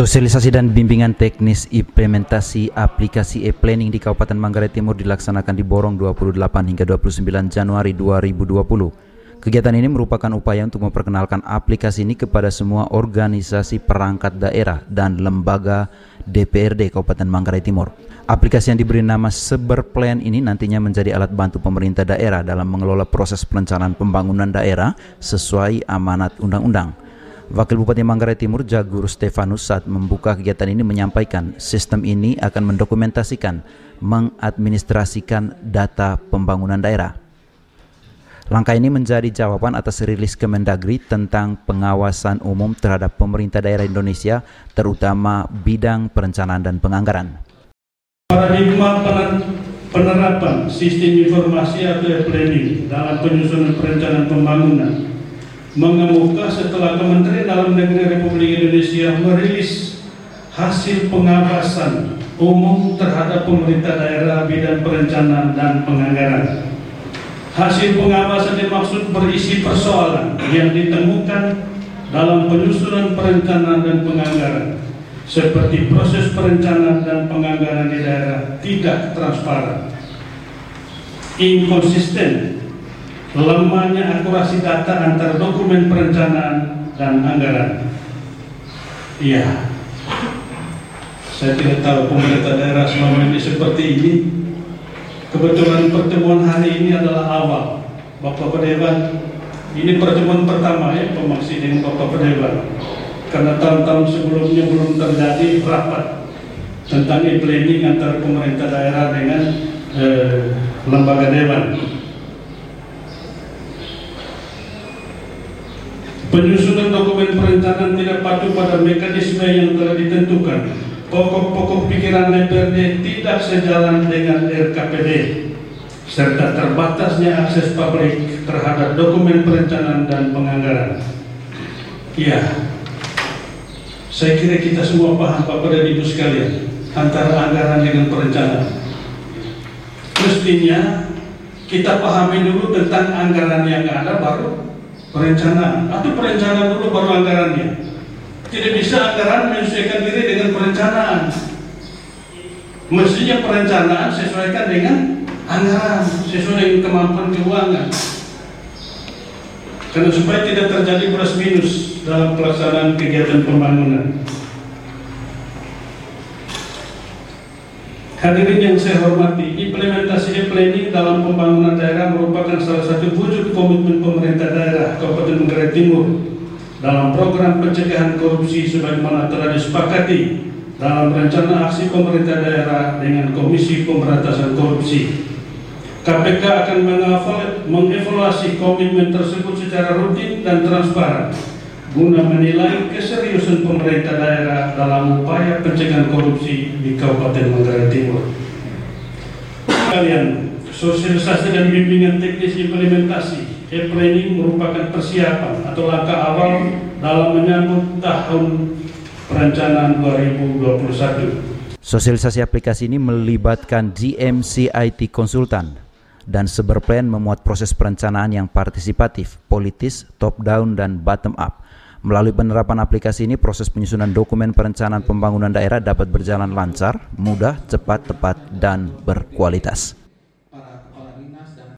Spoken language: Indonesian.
Sosialisasi dan bimbingan teknis implementasi aplikasi e-planning di Kabupaten Manggarai Timur dilaksanakan di Borong 28 hingga 29 Januari 2020. Kegiatan ini merupakan upaya untuk memperkenalkan aplikasi ini kepada semua organisasi perangkat daerah dan lembaga DPRD Kabupaten Manggarai Timur. Aplikasi yang diberi nama Seberplan ini nantinya menjadi alat bantu pemerintah daerah dalam mengelola proses perencanaan pembangunan daerah sesuai amanat undang-undang. Wakil Bupati Manggarai Timur Jagur Stefanus saat membuka kegiatan ini menyampaikan sistem ini akan mendokumentasikan, mengadministrasikan data pembangunan daerah. Langkah ini menjadi jawaban atas rilis Kemendagri tentang pengawasan umum terhadap pemerintah daerah Indonesia, terutama bidang perencanaan dan penganggaran. Paradigma penerapan sistem informasi atau planning dalam penyusunan perencanaan pembangunan mengemuka setelah Kementerian Dalam Negeri Republik Indonesia merilis hasil pengawasan umum terhadap pemerintah daerah bidang perencanaan dan penganggaran. Hasil pengawasan dimaksud berisi persoalan yang ditemukan dalam penyusunan perencanaan dan penganggaran seperti proses perencanaan dan penganggaran di daerah tidak transparan, inkonsisten lemahnya akurasi data antara dokumen perencanaan dan anggaran. Iya, saya tidak tahu pemerintah daerah selama ini seperti ini. Kebetulan pertemuan hari ini adalah awal Bapak Pedewan. Ini pertemuan pertama ya pemaksi dengan Bapak Pedewan. Karena tahun-tahun sebelumnya belum terjadi rapat tentang e-planning antara pemerintah daerah dengan eh, lembaga dewan. Penyusunan dokumen perencanaan tidak patuh pada mekanisme yang telah ditentukan. Pokok-pokok pikiran DPRD tidak sejalan dengan RKPD serta terbatasnya akses publik terhadap dokumen perencanaan dan penganggaran. Ya, saya kira kita semua paham Bapak dan Ibu sekalian antara anggaran dengan perencanaan. Mestinya kita pahami dulu tentang anggaran yang ada baru perencanaan. Atau perencanaan dulu baru anggarannya. Tidak bisa anggaran menyesuaikan diri dengan perencanaan. Mestinya perencanaan sesuaikan dengan anggaran sesuai dengan kemampuan keuangan. Karena supaya tidak terjadi plus minus dalam pelaksanaan kegiatan pembangunan. Hadirin yang saya hormati, implementasi e-planning dalam pembangunan daerah merupakan salah satu wujud komitmen pemerintah Kabupaten Manggarai Timur dalam program pencegahan korupsi sebagaimana telah disepakati dalam rencana aksi pemerintah daerah dengan Komisi Pemberantasan Korupsi. KPK akan mengevaluasi komitmen tersebut secara rutin dan transparan guna menilai keseriusan pemerintah daerah dalam upaya pencegahan korupsi di Kabupaten Manggarai Timur. Kalian, sosialisasi dan bimbingan teknis implementasi e-planning merupakan persiapan atau langkah awal dalam menyambut tahun perencanaan 2021. Sosialisasi aplikasi ini melibatkan GMC IT Konsultan dan Seberplan memuat proses perencanaan yang partisipatif, politis, top down dan bottom up Melalui penerapan aplikasi ini, proses penyusunan dokumen perencanaan pembangunan daerah dapat berjalan lancar, mudah, cepat, tepat, dan berkualitas.